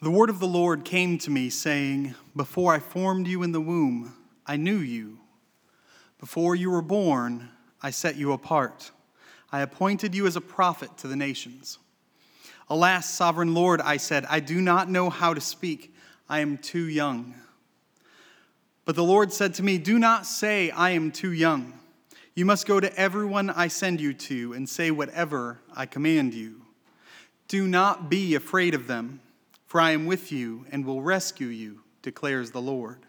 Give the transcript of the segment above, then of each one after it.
The word of the Lord came to me, saying, Before I formed you in the womb, I knew you. Before you were born, I set you apart. I appointed you as a prophet to the nations. Alas, sovereign Lord, I said, I do not know how to speak. I am too young. But the Lord said to me, Do not say, I am too young. You must go to everyone I send you to and say whatever I command you. Do not be afraid of them for I am with you and will rescue you, declares the Lord.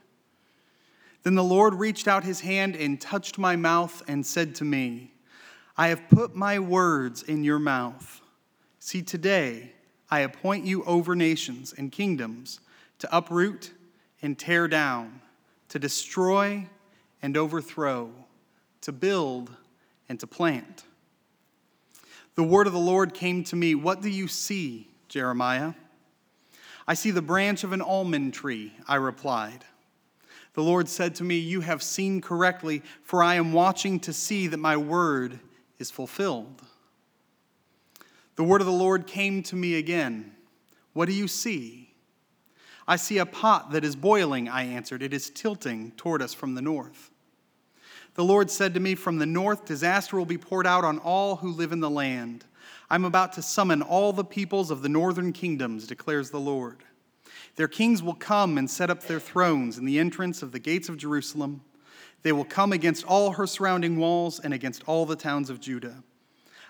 Then the Lord reached out his hand and touched my mouth and said to me, I have put my words in your mouth. See, today I appoint you over nations and kingdoms to uproot and tear down, to destroy and overthrow, to build and to plant. The word of the Lord came to me. What do you see, Jeremiah? I see the branch of an almond tree, I replied. The Lord said to me, You have seen correctly, for I am watching to see that my word is fulfilled. The word of the Lord came to me again. What do you see? I see a pot that is boiling, I answered. It is tilting toward us from the north. The Lord said to me, From the north, disaster will be poured out on all who live in the land. I'm about to summon all the peoples of the northern kingdoms, declares the Lord. Their kings will come and set up their thrones in the entrance of the gates of Jerusalem. They will come against all her surrounding walls and against all the towns of Judah.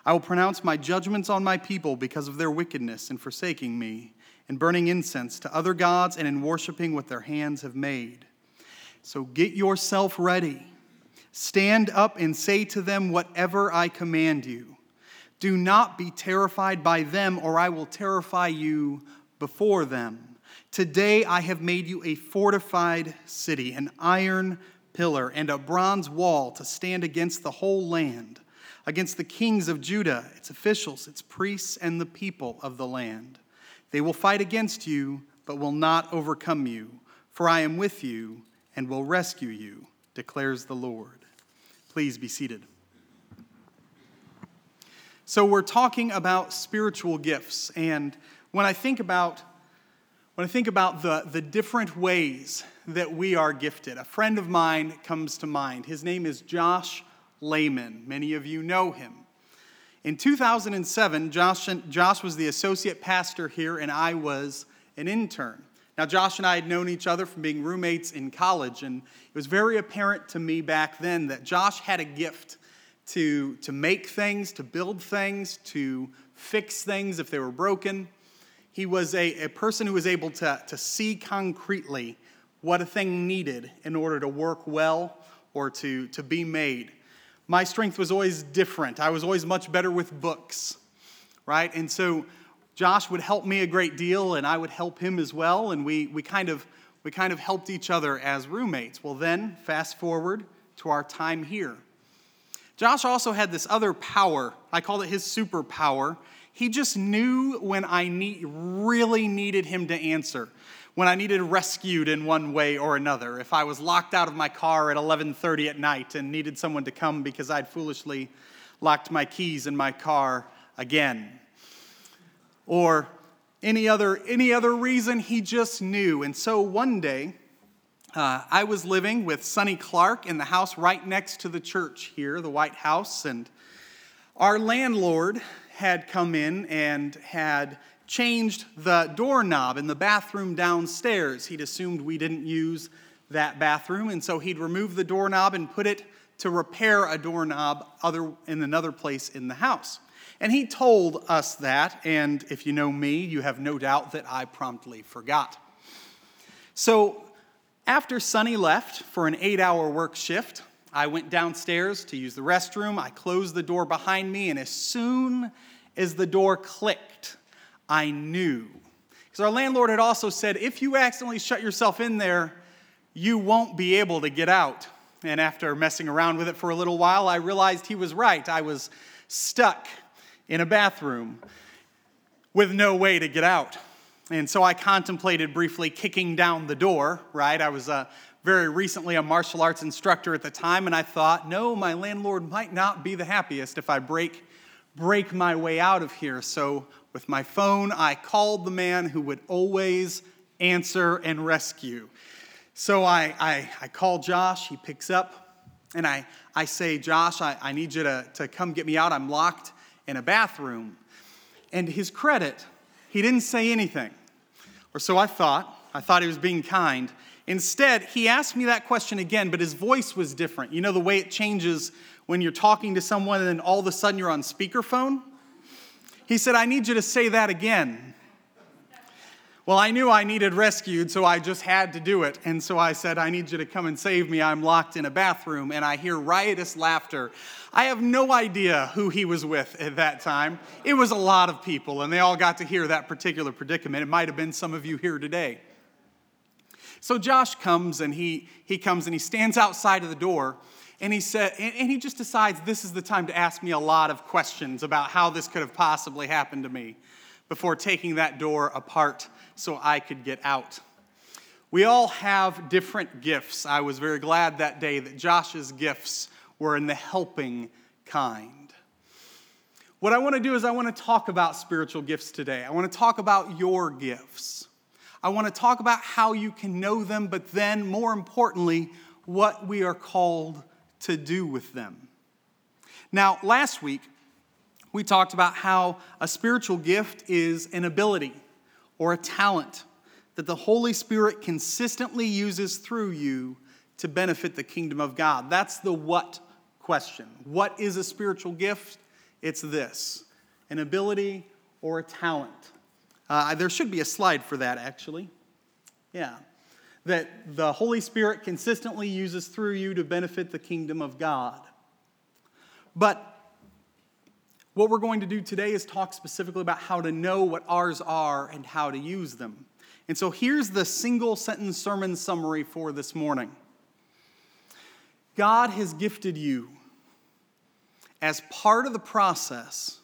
I will pronounce my judgments on my people because of their wickedness in forsaking me, in burning incense to other gods, and in worshiping what their hands have made. So get yourself ready. Stand up and say to them whatever I command you. Do not be terrified by them, or I will terrify you before them. Today I have made you a fortified city, an iron pillar, and a bronze wall to stand against the whole land, against the kings of Judah, its officials, its priests, and the people of the land. They will fight against you, but will not overcome you, for I am with you and will rescue you, declares the Lord. Please be seated. So, we're talking about spiritual gifts. And when I think about when I think about the, the different ways that we are gifted, a friend of mine comes to mind. His name is Josh Lehman. Many of you know him. In 2007, Josh, Josh was the associate pastor here, and I was an intern. Now, Josh and I had known each other from being roommates in college, and it was very apparent to me back then that Josh had a gift to, to make things, to build things, to fix things if they were broken. He was a, a person who was able to, to see concretely what a thing needed in order to work well or to, to be made. My strength was always different. I was always much better with books, right? And so Josh would help me a great deal, and I would help him as well, and we, we, kind, of, we kind of helped each other as roommates. Well, then, fast forward to our time here. Josh also had this other power. I called it his superpower. He just knew when I need, really needed him to answer, when I needed rescued in one way or another. If I was locked out of my car at 11:30 at night and needed someone to come because I'd foolishly locked my keys in my car again. Or any other any other reason he just knew. And so one day uh, I was living with Sonny Clark in the house right next to the church here, the White House, and our landlord had come in and had changed the doorknob in the bathroom downstairs. He'd assumed we didn't use that bathroom, and so he'd remove the doorknob and put it to repair a doorknob other, in another place in the house. And he told us that, and if you know me, you have no doubt that I promptly forgot. So after Sonny left for an eight hour work shift, I went downstairs to use the restroom. I closed the door behind me, and as soon as the door clicked, I knew. Because our landlord had also said, if you accidentally shut yourself in there, you won't be able to get out. And after messing around with it for a little while, I realized he was right. I was stuck in a bathroom with no way to get out. And so I contemplated briefly kicking down the door, right? I was uh, very recently a martial arts instructor at the time, and I thought, no, my landlord might not be the happiest if I break break my way out of here. So, with my phone, I called the man who would always answer and rescue. So, I, I, I call Josh, he picks up, and I, I say, Josh, I, I need you to, to come get me out. I'm locked in a bathroom. And his credit, he didn't say anything. Or so I thought. I thought he was being kind. Instead, he asked me that question again, but his voice was different. You know the way it changes when you're talking to someone and then all of a sudden you're on speakerphone? He said, I need you to say that again. Well, I knew I needed rescued, so I just had to do it. And so I said, I need you to come and save me. I'm locked in a bathroom, and I hear riotous laughter. I have no idea who he was with at that time. It was a lot of people, and they all got to hear that particular predicament. It might have been some of you here today. So Josh comes and he, he comes and he stands outside of the door and he said, and he just decides this is the time to ask me a lot of questions about how this could have possibly happened to me before taking that door apart so I could get out. We all have different gifts. I was very glad that day that Josh's gifts were in the helping kind. What I want to do is I want to talk about spiritual gifts today. I want to talk about your gifts. I want to talk about how you can know them, but then, more importantly, what we are called to do with them. Now, last week, we talked about how a spiritual gift is an ability or a talent that the Holy Spirit consistently uses through you to benefit the kingdom of God. That's the what question. What is a spiritual gift? It's this an ability or a talent. Uh, there should be a slide for that, actually. Yeah. That the Holy Spirit consistently uses through you to benefit the kingdom of God. But what we're going to do today is talk specifically about how to know what ours are and how to use them. And so here's the single sentence sermon summary for this morning God has gifted you as part of the process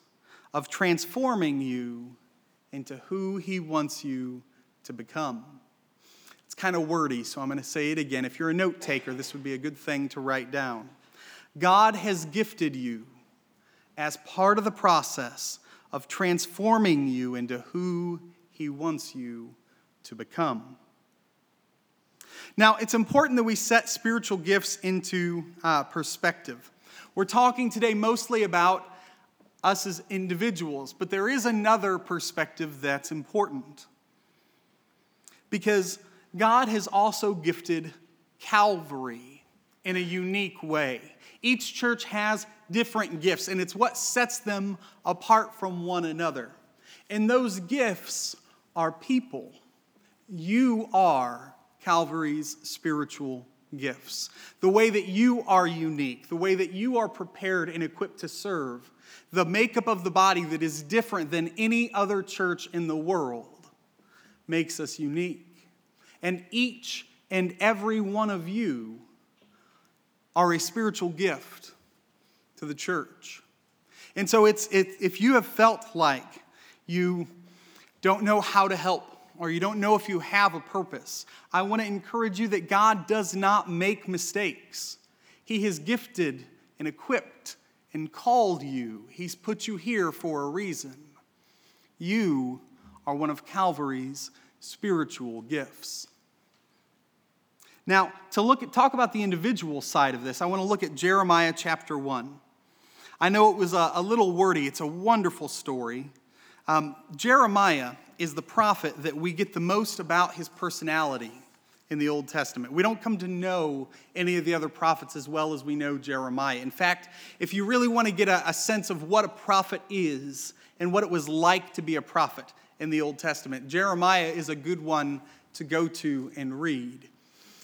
of transforming you into who He wants you to become. It's kind of wordy, so I'm going to say it again. If you're a note taker, this would be a good thing to write down. God has gifted you as part of the process of transforming you into who He wants you to become. Now, it's important that we set spiritual gifts into uh, perspective. We're talking today mostly about us as individuals, but there is another perspective that's important. Because God has also gifted Calvary in a unique way. Each church has different gifts, and it's what sets them apart from one another. And those gifts are people. You are Calvary's spiritual gifts. The way that you are unique, the way that you are prepared and equipped to serve, the makeup of the body that is different than any other church in the world makes us unique. And each and every one of you are a spiritual gift the church. And so it's it, if you have felt like you don't know how to help or you don't know if you have a purpose, I want to encourage you that God does not make mistakes. He has gifted and equipped and called you. He's put you here for a reason. You are one of Calvary's spiritual gifts. Now, to look at, talk about the individual side of this, I want to look at Jeremiah chapter 1. I know it was a, a little wordy, it's a wonderful story. Um, Jeremiah is the prophet that we get the most about his personality in the Old Testament. We don't come to know any of the other prophets as well as we know Jeremiah. In fact, if you really want to get a, a, sense of what a prophet is and what it was like to be a prophet in the Old Testament, Jeremiah is a good one to go to and read.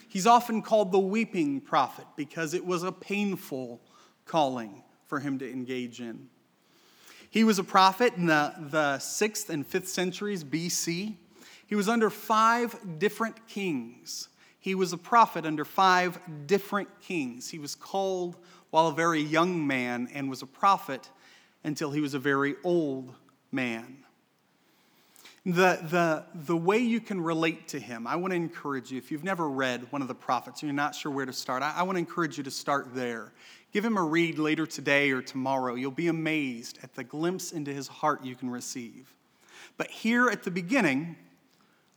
He's often called the weeping prophet because it was a painful calling for him to engage in. He was a prophet in the, the 6th and 5th centuries BC. He was under five different kings. He was a prophet under five different kings. He was called while a very young man and was a prophet until he was a very old man. The, the, the way you can relate to him, I want to encourage you. If you've never read one of the prophets and you're not sure where to start, I, I want to encourage you to start there. Give him a read later today or tomorrow. You'll be amazed at the glimpse into his heart you can receive. But here at the beginning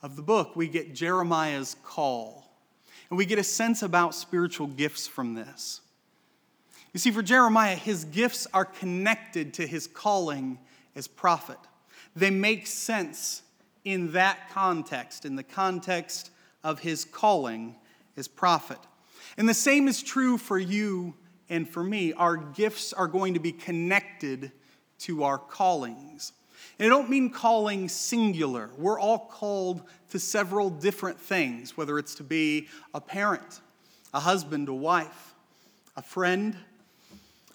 of the book, we get Jeremiah's call. And we get a sense about spiritual gifts from this. You see, for Jeremiah, his gifts are connected to his calling as prophet. They make sense in that context, in the context of his calling as prophet. And the same is true for you and for me. Our gifts are going to be connected to our callings. And I don't mean calling singular. We're all called to several different things, whether it's to be a parent, a husband, a wife, a friend,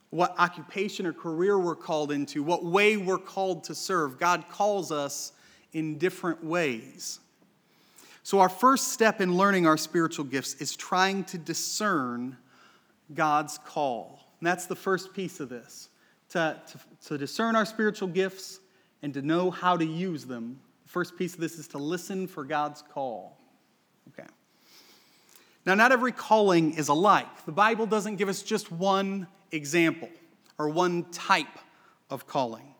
what occupation or career we're called into, what way we're called to serve. God calls us in different ways. So, our first step in learning our spiritual gifts is trying to discern God's call. And that's the first piece of this to, to, to discern our spiritual gifts and to know how to use them. The first piece of this is to listen for God's call. Okay. Now, not every calling is alike. The Bible doesn't give us just one example or one type of calling.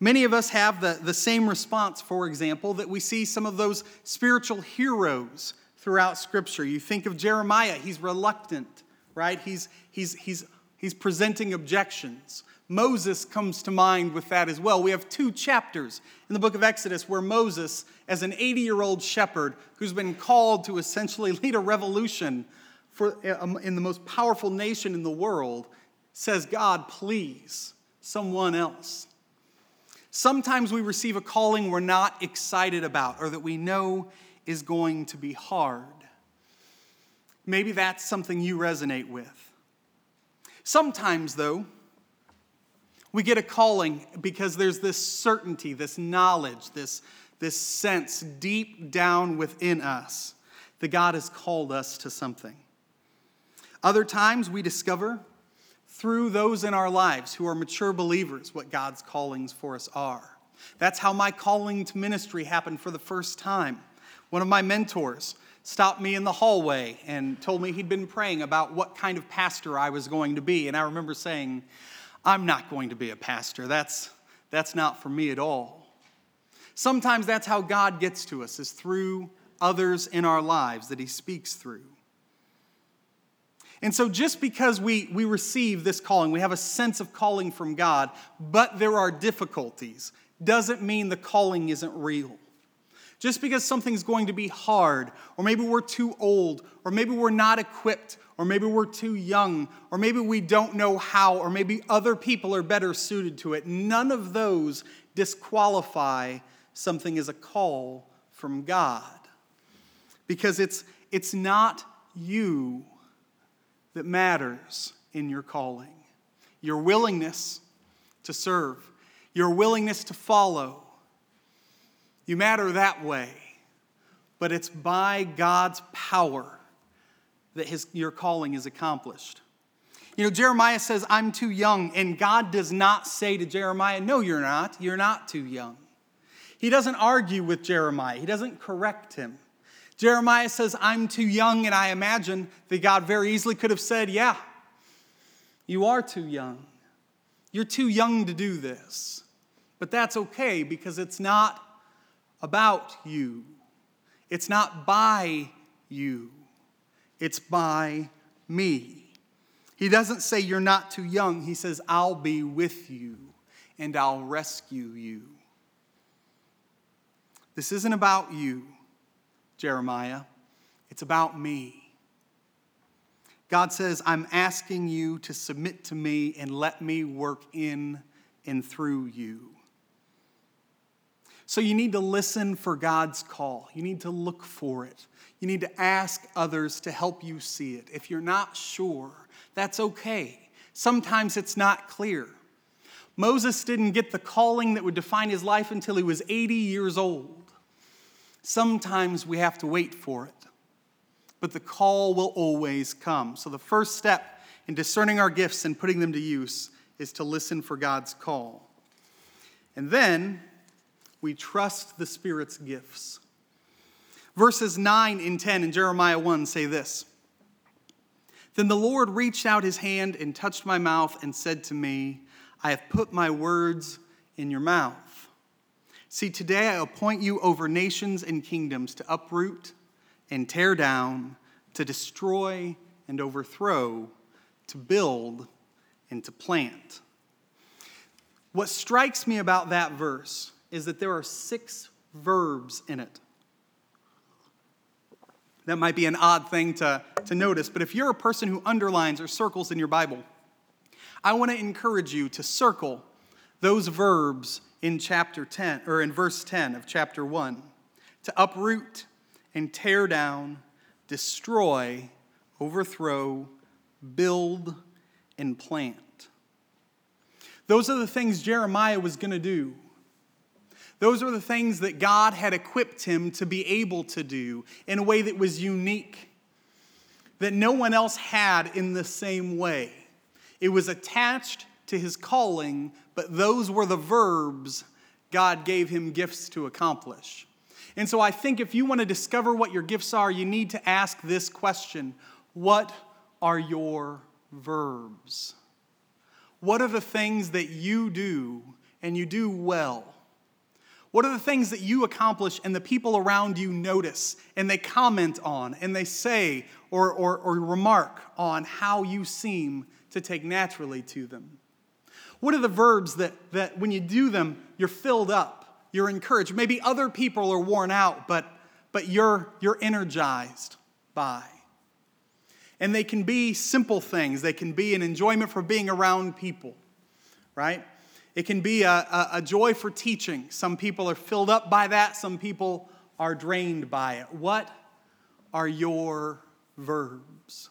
Many of us have the, the same response, for example, that we see some of those spiritual heroes throughout Scripture. You think of Jeremiah, he's reluctant, right? He's, he's, he's, he's presenting objections. Moses comes to mind with that as well. We have two chapters in the book of Exodus where Moses, as an 80 year old shepherd who's been called to essentially lead a revolution for, um, in the most powerful nation in the world, says, God, please, someone else. Sometimes we receive a calling we're not excited about or that we know is going to be hard. Maybe that's something you resonate with. Sometimes, though, we get a calling because there's this certainty, this knowledge, this, this sense deep down within us that God has called us to something. Other times we discover through those in our lives who are mature believers what God's callings for us are. That's how my calling to ministry happened for the first time. One of my mentors stopped me in the hallway and told me he'd been praying about what kind of pastor I was going to be. And I remember saying, I'm not going to be a pastor. That's, that's not for me at all. Sometimes that's how God gets to us, is through others in our lives that he speaks through. And so, just because we, we receive this calling, we have a sense of calling from God, but there are difficulties, doesn't mean the calling isn't real. Just because something's going to be hard, or maybe we're too old, or maybe we're not equipped, or maybe we're too young, or maybe we don't know how, or maybe other people are better suited to it, none of those disqualify something as a call from God. Because it's, it's not you that matters in your calling your willingness to serve, your willingness to follow. You matter that way, but it's by God's power that his, your calling is accomplished. You know, Jeremiah says, I'm too young, and God does not say to Jeremiah, No, you're not. You're not too young. He doesn't argue with Jeremiah, he doesn't correct him. Jeremiah says, I'm too young, and I imagine that God very easily could have said, Yeah, you are too young. You're too young to do this. But that's okay because it's not about you, it's not by you, it's by me. He doesn't say, You're not too young. He says, I'll be with you and I'll rescue you. This isn't about you. Jeremiah. It's about me. God says, I'm asking you to submit to me and let me work in and through you. So you need to listen for God's call. You need to look for it. You need to ask others to help you see it. If you're not sure, that's okay. Sometimes it's not clear. Moses didn't get the calling that would define his life until he was 80 years old. Sometimes we have to wait for it, but the call will always come. So, the first step in discerning our gifts and putting them to use is to listen for God's call. And then we trust the Spirit's gifts. Verses 9 and 10 in Jeremiah 1 say this Then the Lord reached out his hand and touched my mouth and said to me, I have put my words in your mouth. See, today I appoint you over nations and kingdoms to uproot and tear down, to destroy and overthrow, to build and to plant. What strikes me about that verse is that there are six verbs in it. That might be an odd thing to, to notice, but if you're a person who underlines or circles in your Bible, I want to encourage you to circle those verbs in chapter 10 or in verse 10 of chapter 1 to uproot and tear down, destroy, overthrow, build, and plant. Those are the things Jeremiah was going to do. Those are the things that God had equipped him to be able to do in a way that was unique, that no one else had in the same way. It was attached to his calling, but those were the verbs God gave him gifts to accomplish. And so I think if you want to discover what your gifts are, you need to ask this question What are your verbs? What are the things that you do and you do well? What are the things that you accomplish and the people around you notice and they comment on and they say or, or, or remark on how you seem to take naturally to them? What are the verbs that, that when you do them, you're filled up, you're encouraged? Maybe other people are worn out, but, but you're, you're energized by. And they can be simple things, they can be an enjoyment for being around people, right? It can be a, a, a joy for teaching. Some people are filled up by that, some people are drained by it. What are your verbs?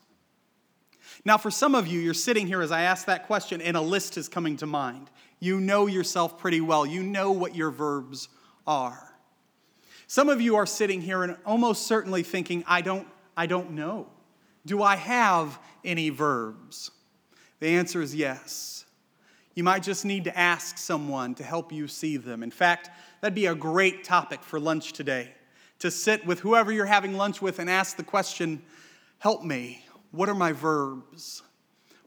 Now, for some of you, you're sitting here as I ask that question, and a list is coming to mind. You know yourself pretty well, you know what your verbs are. Some of you are sitting here and almost certainly thinking, I don't, I don't know. Do I have any verbs? The answer is yes. You might just need to ask someone to help you see them. In fact, that'd be a great topic for lunch today to sit with whoever you're having lunch with and ask the question Help me, what are my verbs?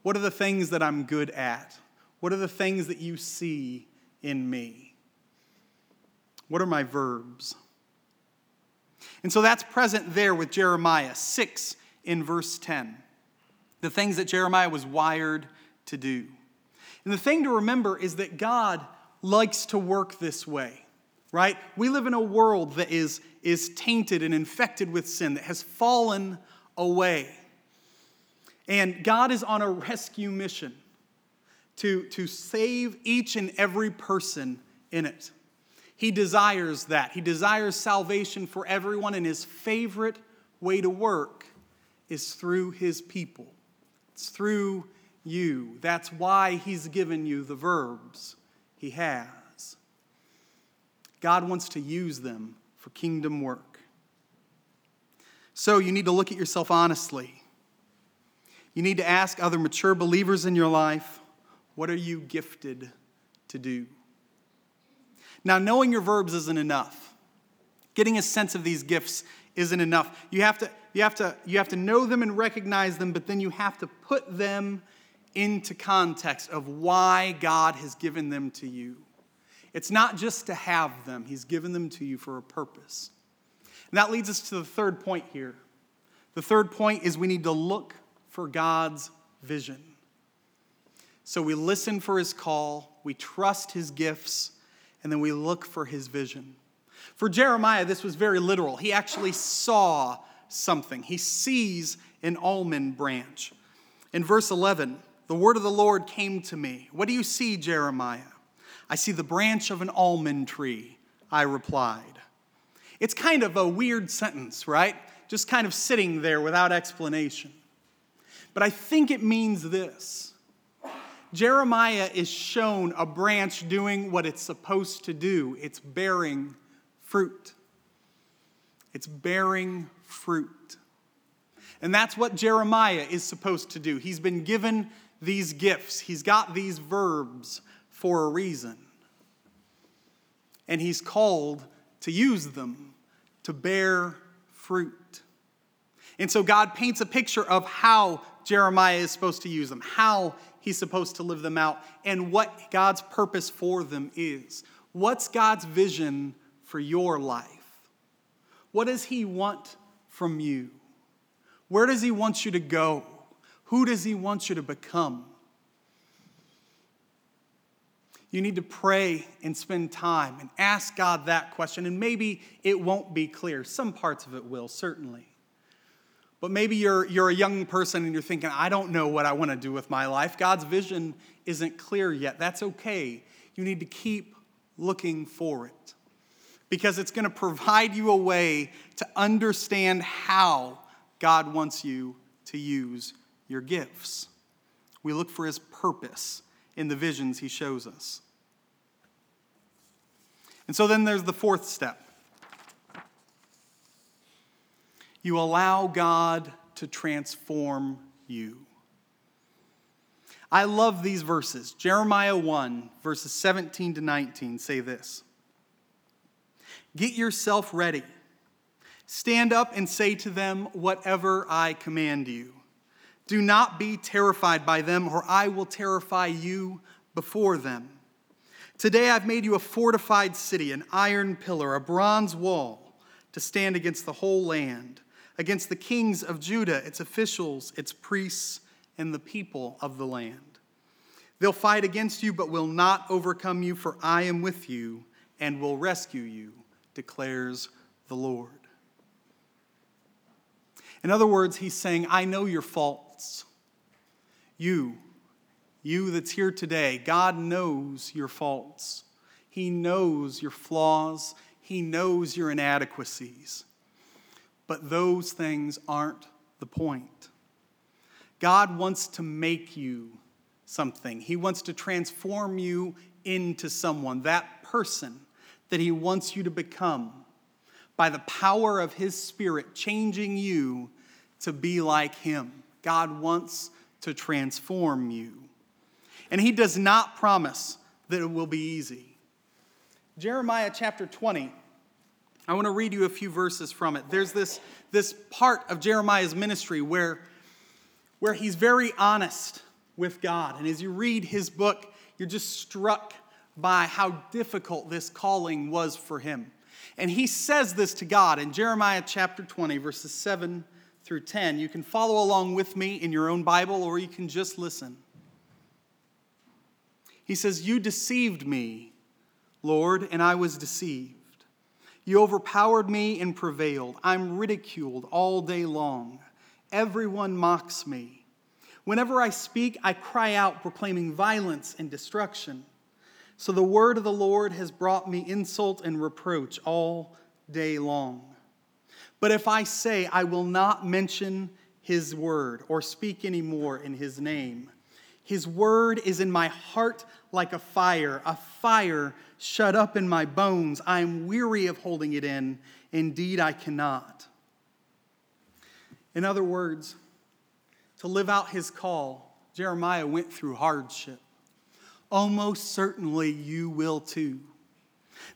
What are the things that I'm good at? What are the things that you see in me? What are my verbs? And so that's present there with Jeremiah 6 in verse 10. The things that Jeremiah was wired to do. And the thing to remember is that God likes to work this way, right? We live in a world that is, is tainted and infected with sin, that has fallen away. And God is on a rescue mission to, to save each and every person in it. He desires that. He desires salvation for everyone, and his favorite way to work is through his people. It's through you. That's why he's given you the verbs he has. God wants to use them for kingdom work. So you need to look at yourself honestly. You need to ask other mature believers in your life, what are you gifted to do? Now, knowing your verbs isn't enough. Getting a sense of these gifts isn't enough. You have to, you have to, you have to know them and recognize them, but then you have to put them into context of why God has given them to you. It's not just to have them, He's given them to you for a purpose. And that leads us to the third point here. The third point is we need to look for God's vision. So we listen for his call, we trust his gifts, and then we look for his vision. For Jeremiah, this was very literal. He actually saw something, he sees an almond branch. In verse 11, the word of the Lord came to me. What do you see, Jeremiah? I see the branch of an almond tree, I replied. It's kind of a weird sentence, right? Just kind of sitting there without explanation. But I think it means this Jeremiah is shown a branch doing what it's supposed to do it's bearing fruit. It's bearing fruit. And that's what Jeremiah is supposed to do. He's been given these gifts, he's got these verbs for a reason. and he's called to use them to bear fruit. And so God paints a picture of how Jeremiah is supposed to use them, how he's supposed to live them out, and what God's purpose for them is. What's God's vision for your life? What does he want from you? Where does he want you to go? Who does he want you to become? You need to pray and spend time and ask God that question. And maybe it won't be clear. Some parts of it will, certainly. But maybe you're, you're a young person and you're thinking, I don't know what I want to do with my life. God's vision isn't clear yet. That's okay. You need to keep looking for it because it's going to provide you a way to understand how God wants you to use your gifts. We look for his purpose in the visions he shows us. And so then there's the fourth step you allow God to transform you. I love these verses. Jeremiah 1, verses 17 to 19 say this Get yourself ready. Stand up and say to them whatever I command you. Do not be terrified by them, or I will terrify you before them. Today I've made you a fortified city, an iron pillar, a bronze wall to stand against the whole land, against the kings of Judah, its officials, its priests, and the people of the land. They'll fight against you, but will not overcome you, for I am with you and will rescue you, declares the Lord. In other words, he's saying, I know your faults. You, you that's here today, God knows your faults. He knows your flaws. He knows your inadequacies. But those things aren't the point. God wants to make you something, He wants to transform you into someone, that person that He wants you to become by the power of His Spirit, changing you to be like Him. God wants to transform you. And he does not promise that it will be easy. Jeremiah chapter 20, I want to read you a few verses from it. There's this, this part of Jeremiah's ministry where, where he's very honest with God. And as you read his book, you're just struck by how difficult this calling was for him. And he says this to God in Jeremiah chapter 20, verses 7 through 10. You can follow along with me in your own Bible, or you can just listen. He says, You deceived me, Lord, and I was deceived. You overpowered me and prevailed. I'm ridiculed all day long. Everyone mocks me. Whenever I speak, I cry out, proclaiming violence and destruction. So the word of the Lord has brought me insult and reproach all day long. But if I say, I will not mention his word or speak any more in his name, his word is in my heart like a fire, a fire shut up in my bones. I am weary of holding it in. Indeed, I cannot. In other words, to live out his call, Jeremiah went through hardship. Almost certainly you will too.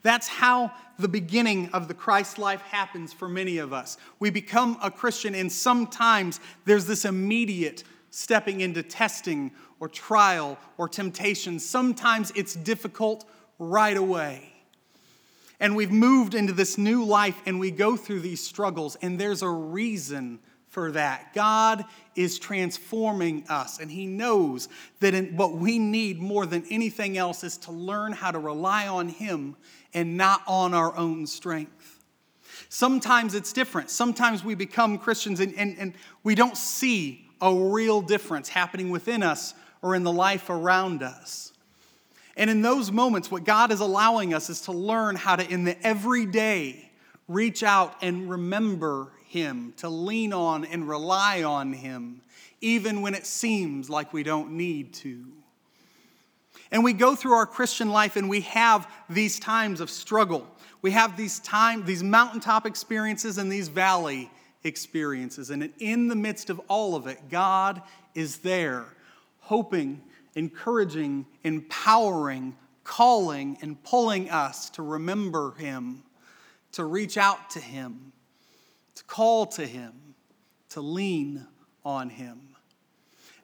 That's how the beginning of the Christ life happens for many of us. We become a Christian, and sometimes there's this immediate stepping into testing or trial or temptation. Sometimes it's difficult right away. And we've moved into this new life and we go through these struggles, and there's a reason for that. God is transforming us, and He knows that in, what we need more than anything else is to learn how to rely on Him and not on our own strength. Sometimes it's different. Sometimes we become Christians and, and, and we don't see a real difference happening within us or in the life around us. And in those moments, what God is allowing us is to learn how to, in the everyday, reach out and remember Him, to lean on and rely on Him, even when it seems like we don't need to. And we go through our Christian life and we have these times of struggle. We have these time, these mountaintop experiences and these valley experiences. And in the midst of all of it, God is there, hoping, encouraging, empowering, calling and pulling us to remember Him, to reach out to Him, to call to Him, to lean on Him.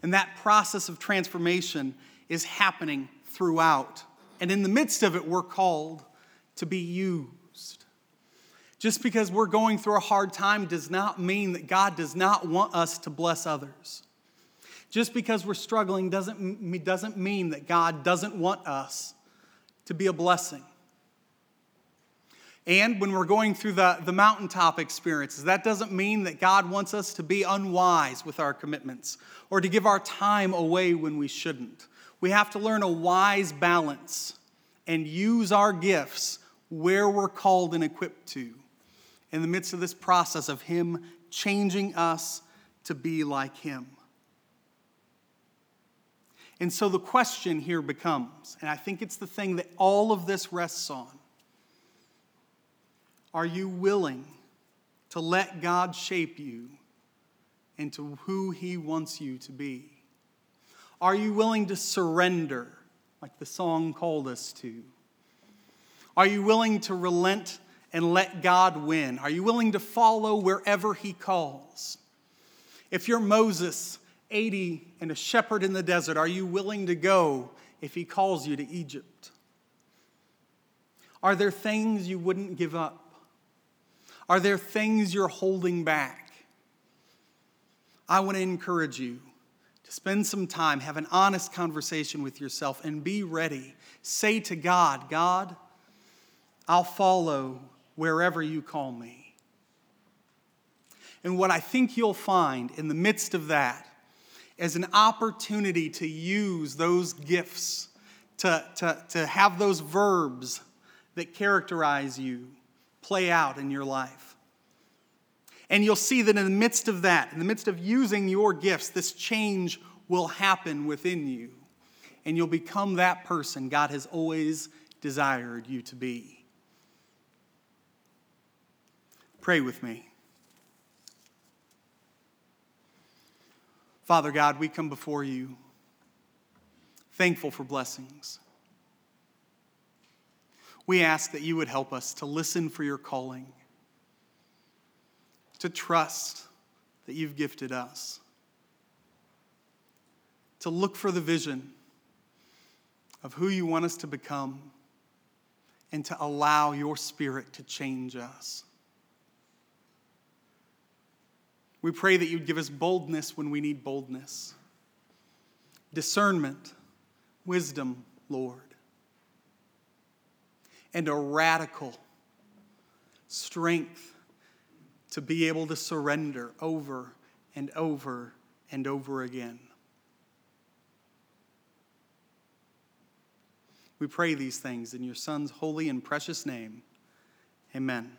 And that process of transformation is happening throughout. And in the midst of it, we're called to be used. Just because we're going through a hard time does not mean that God does not want us to bless others. Just because we're struggling doesn't, doesn't mean that God doesn't want us to be a blessing. And when we're going through the, the mountaintop experiences, that doesn't mean that God wants us to be unwise with our commitments or to give our time away when we shouldn't. We have to learn a wise balance and use our gifts where we're called and equipped to in the midst of this process of Him changing us to be like Him. And so the question here becomes, and I think it's the thing that all of this rests on are you willing to let God shape you into who He wants you to be? Are you willing to surrender, like the song called us to? Are you willing to relent and let God win? Are you willing to follow wherever He calls? If you're Moses, 80 and a shepherd in the desert, are you willing to go if he calls you to Egypt? Are there things you wouldn't give up? Are there things you're holding back? I want to encourage you to spend some time, have an honest conversation with yourself, and be ready. Say to God, God, I'll follow wherever you call me. And what I think you'll find in the midst of that as an opportunity to use those gifts, to, to, to have those verbs that characterize you play out in your life. And you'll see that in the midst of that, in the midst of using your gifts, this change will happen within you. And you'll become that person God has always desired you to be. Pray with me. Father God, we come before you thankful for blessings. We ask that you would help us to listen for your calling, to trust that you've gifted us, to look for the vision of who you want us to become, and to allow your spirit to change us. We pray that you'd give us boldness when we need boldness, discernment, wisdom, Lord, and a radical strength to be able to surrender over and over and over again. We pray these things in your Son's holy and precious name. Amen.